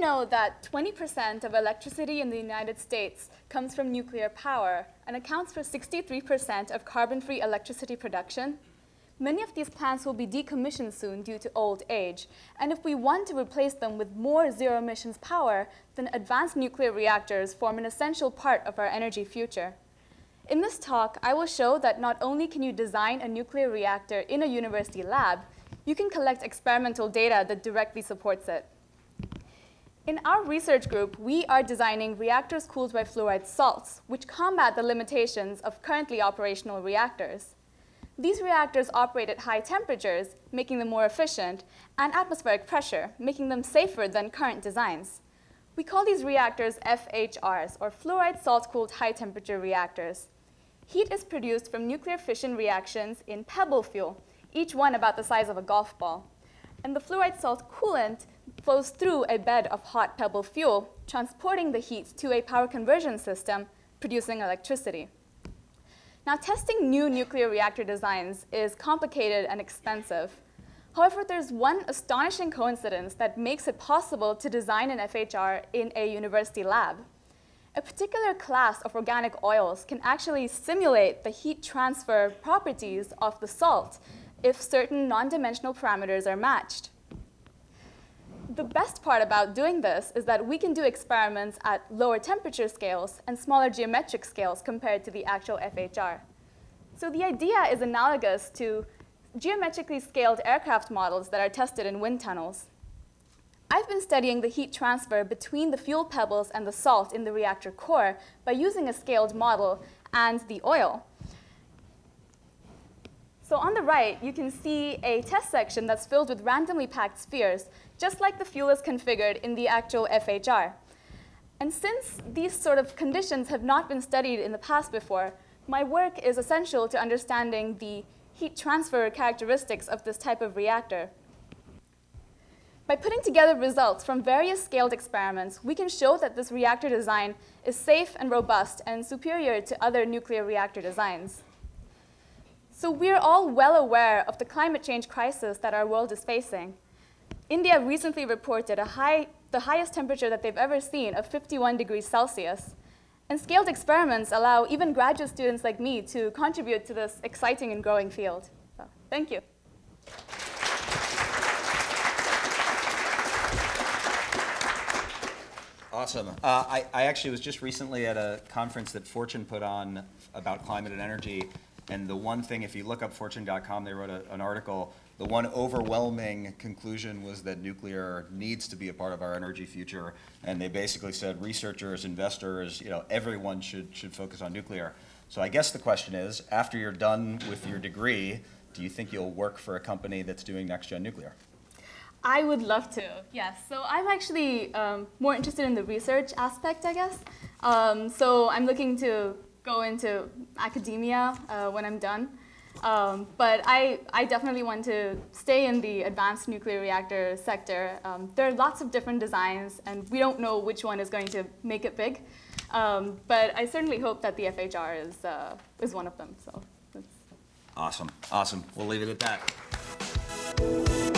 know that 20% of electricity in the United States comes from nuclear power and accounts for 63% of carbon free electricity production, many of these plants will be decommissioned soon due to old age. And if we want to replace them with more zero emissions power, then advanced nuclear reactors form an essential part of our energy future. In this talk, I will show that not only can you design a nuclear reactor in a university lab, you can collect experimental data that directly supports it. In our research group, we are designing reactors cooled by fluoride salts, which combat the limitations of currently operational reactors. These reactors operate at high temperatures, making them more efficient, and atmospheric pressure, making them safer than current designs. We call these reactors FHRs, or fluoride salt-cooled high-temperature reactors. Heat is produced from nuclear fission reactions in pebble fuel, each one about the size of a golf ball. And the fluoride salt coolant flows through a bed of hot pebble fuel, transporting the heat to a power conversion system, producing electricity. Now, testing new nuclear reactor designs is complicated and expensive. However, there's one astonishing coincidence that makes it possible to design an FHR in a university lab. A particular class of organic oils can actually simulate the heat transfer properties of the salt if certain non-dimensional parameters are matched the best part about doing this is that we can do experiments at lower temperature scales and smaller geometric scales compared to the actual FHR. So the idea is analogous to geometrically scaled aircraft models that are tested in wind tunnels. I've been studying the heat transfer between the fuel pebbles and the salt in the reactor core by using a scaled model and the oil. So on the right, you can see a test section that's filled with randomly packed spheres just like the fuel is configured in the actual FHR. And since these sort of conditions have not been studied in the past before, my work is essential to understanding the heat transfer characteristics of this type of reactor. By putting together results from various scaled experiments, we can show that this reactor design is safe and robust and superior to other nuclear reactor designs. So we're all well aware of the climate change crisis that our world is facing. India recently reported high, the highest temperature that they've ever seen of 51 degrees Celsius. And scaled experiments allow even graduate students like me to contribute to this exciting and growing field. So, thank you. Awesome. Uh, I, I, actually was just recently at a conference that Fortune put on about climate and energy. And the one thing, if you look up fortune.com, they wrote a, an article the one overwhelming conclusion was that nuclear needs to be a part of our energy future. And they basically said researchers, investors, you know, everyone should, should focus on nuclear. So I guess the question is, after you're done with your degree, do you think you'll work for a company that's doing next gen nuclear? I would love to, yes. So I'm actually um, more interested in the research aspect, I guess. Um, so I'm looking to go into academia uh, when I'm done. Um, but I, I definitely want to stay in the advanced nuclear reactor sector. Um, there are lots of different designs, and we don't know which one is going to make it big. Um, but I certainly hope that the FHR is, uh, is one of them. So Awesome, awesome. We'll leave it at that.